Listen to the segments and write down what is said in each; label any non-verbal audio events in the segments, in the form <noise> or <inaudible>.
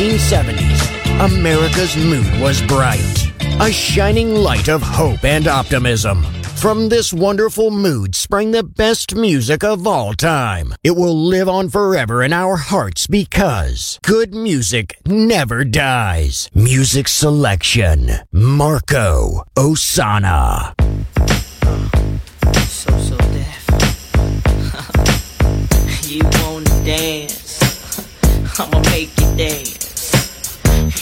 1970s, America's mood was bright. A shining light of hope and optimism. From this wonderful mood sprang the best music of all time. It will live on forever in our hearts because good music never dies. Music selection Marco Ossanna. So So Def. <laughs> you wanna dance? <laughs> I'ma make you dance.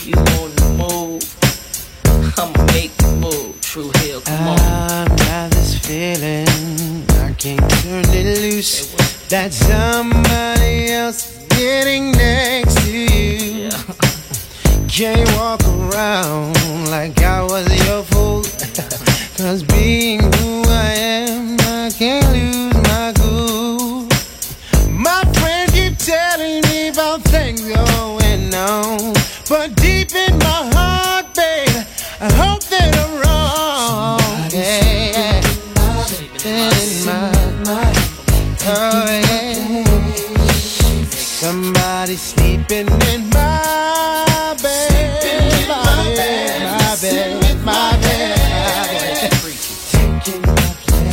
You wanna move? I'ma make you move. Dru Hill, come on. I've got this feeling I can't turn it loose. That somebody else getting next to you. Yeah. Can't walk around like I was your fool. <laughs> Cause being who I am, I can't lose my cool. My friends keep telling me about things going on. But oh, yeah. Somebody sleeping in my bed. My bed, my bed, my bed.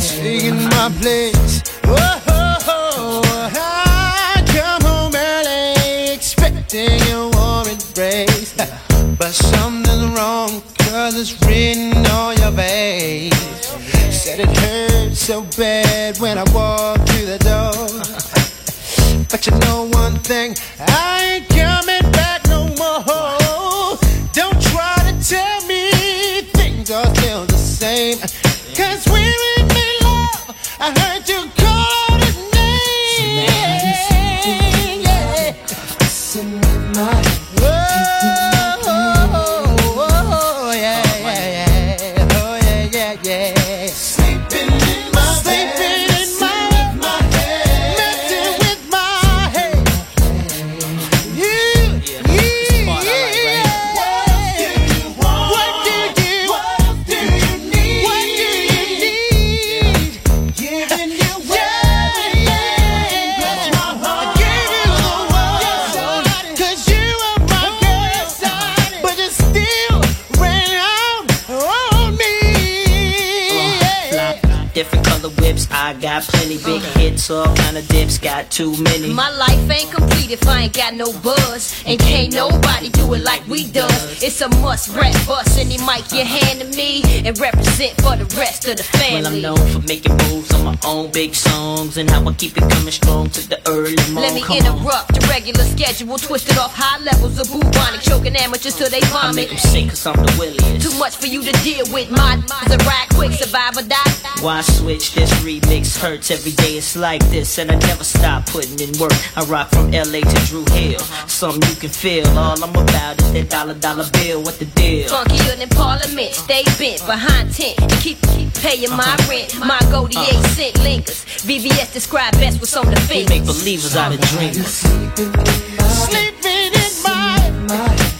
Taking my place. Whoa, too many. My life ain't complete if I ain't got no buzz. And can't nobody do it like we does. It's a must rap bust any mic you hand to me and represent for the rest of the family. Well, I'm known for making moves on my own big songs and how I keep it coming strong to the early morning. Let me Come on. interrupt the regular schedule, twisted off high levels of bubonic, choking amateurs till they I make vomit. them sick cause I'm the williest. Too much for you to deal with. My a ride quick, survive or die. Why switch this remix hurts every day it's like this and I never stop putting in work I rock from LA to Dru Hill Something you can feel. All I'm about is that dollar dollar bill. What the deal? Funkier than Parliament, stay bent behind tent and keep, keep paying my uh-huh. rent. My goldie uh-huh. eight cent lingers. VVS describe best what's on the We make believers out of dreamers Sleeping in my messing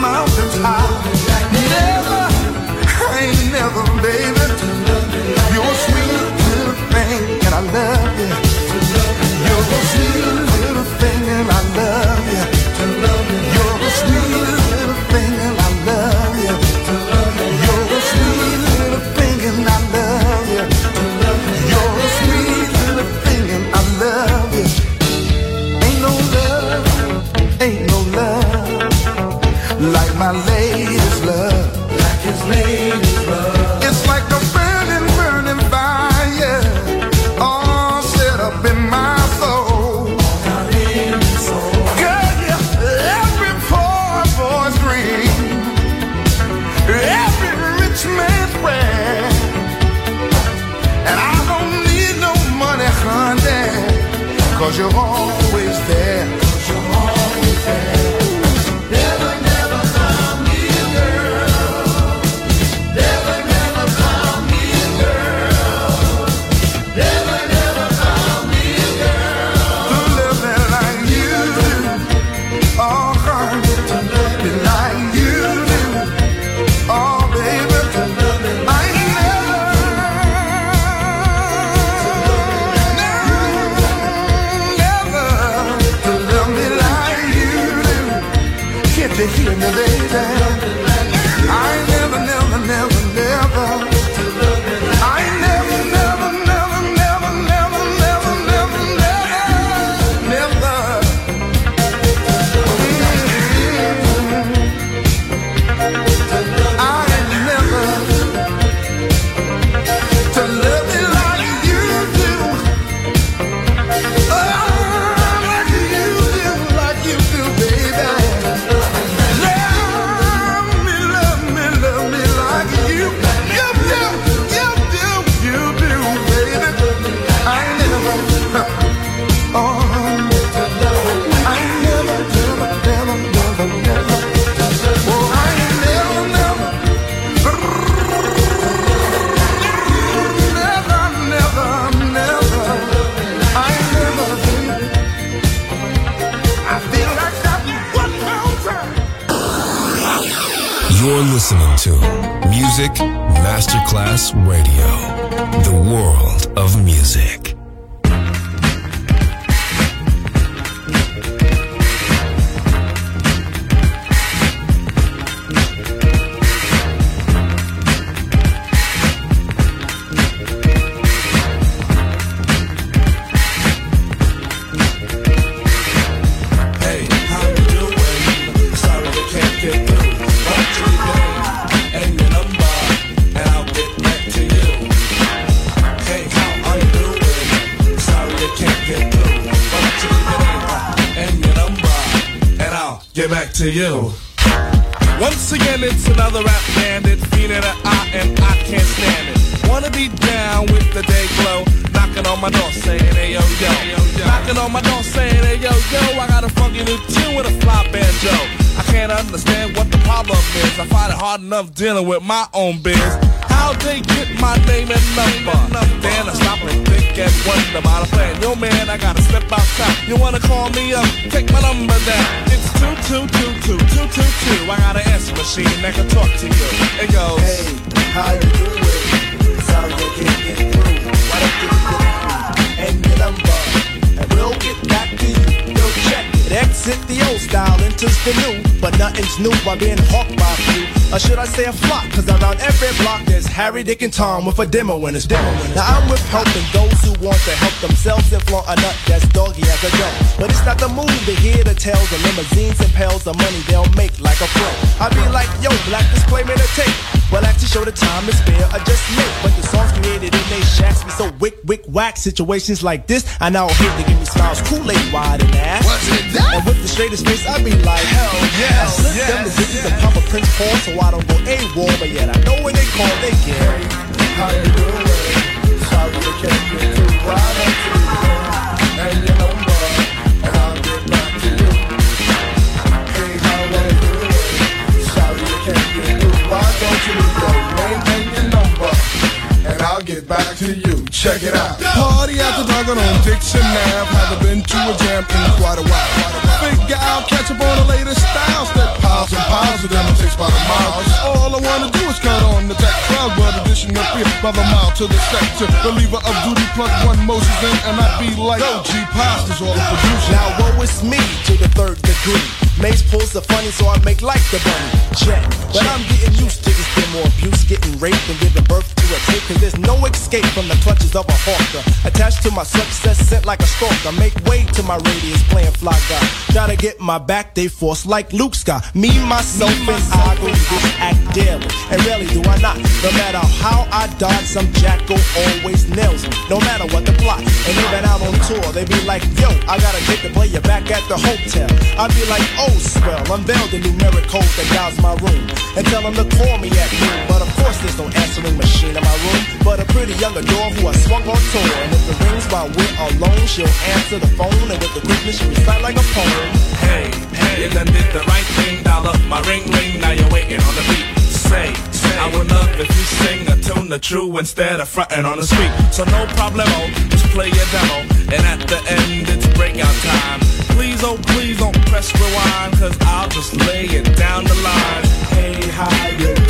mountains high. Plan. Yo man, I gotta step outside. You wanna call me up? Take my number down. It's two two two two two two two. I got an answer machine that can talk to you. It goes. Hey, how you doing? Sorry I can't get through. Why don't you get through and your number, and we'll get back to you. Yo, check it. Exit the old style, enters the new, but nothing's new by being hawked by a few. Or should I say a flock? Cause around every block there's Harry, Dick, and Tom with a demo in his demo. Now I'm with helping those who want to help themselves and flaunt a nut that's doggy as a gun. But it's not the move to hear the tales of limousines and pails of money they'll make like a pro. I be like, yo, black display made a tape. Well, like to show the time is fair, I just make. But the songs created in they shacks be so wick, wick, whack. Situations like this, I now hate to give me smiles, Kool-Aid wide and ass. What's it that? And with the straightest face, I be like, hell yeah. I slip them the digits and pop a Prince Paul so I don't go A-Wall. But yet I know when they call, they get. How you doing? Sorry I can't get through. Why don't you I'll get back to you. Check it out. Party after dark on Dixon Ave. Haven't been to a jam in quite a while. Figure out, catch up on the latest styles. That piles and piles of them it takes about a mile. All I wanna do is cut on the deck crowd, but addition up here by the mile to the sector. Believer of duty, plug one Moses in, and I be like, Yo, G Pasta's all the producer. Now woe is me to the third degree. Mace pulls the funny, so I make like the bunny. Check. But I'm getting used to this demo abuse, getting raped and giving birth to a tape. Cause there's no escape from the clutches of a hawker. Attached to my success, sent like a stalker. Make way to my radius, playing fly guy. Gotta get my back, they force like Luke Scott. Me, myself, and I go this act daily. And rarely do I not. No matter how I dodge, some jackal always nails me. No matter what the plot. And even out on tour, they be like, yo, I gotta take the player back at the hotel. I be like, oh, swell, unveil the numeric code that guides my room. And tell them to call me at noon. But of course, there's no answering machine in my room. But a pretty young adore who I swung on tour. And if the rings while we're alone, she'll answer the phone. And with the quickness, she recite like a poem. Hey, hey, you done did the right thing, up my ring ring, now you're waiting on the beat. Say, say, I would love if you sing a tune the true instead of fronting on the street. So no problemo, oh, just play your demo, and at the end it's breakout time. Please, oh please don't press rewind, cause I'll just lay it down the line. Hey, how you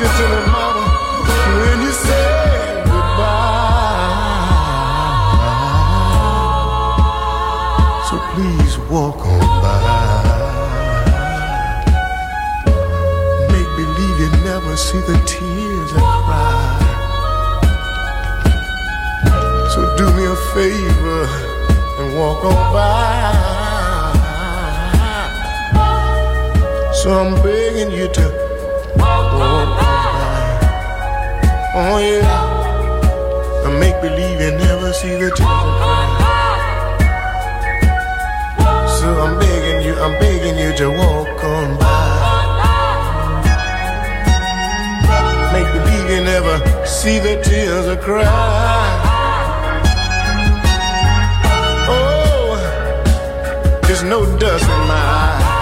You socked it mama. When you said goodbye. So please walk on by. Make believe you never see the tears I cry. So do me a favor and walk on by. So I'm begging you to walk on by. Oh yeah. And make believe you never see the cry. So I'm begging you, I'm begging you to walk on by. Make believe you never see the tears I cry. Oh, there's no dust in my eye.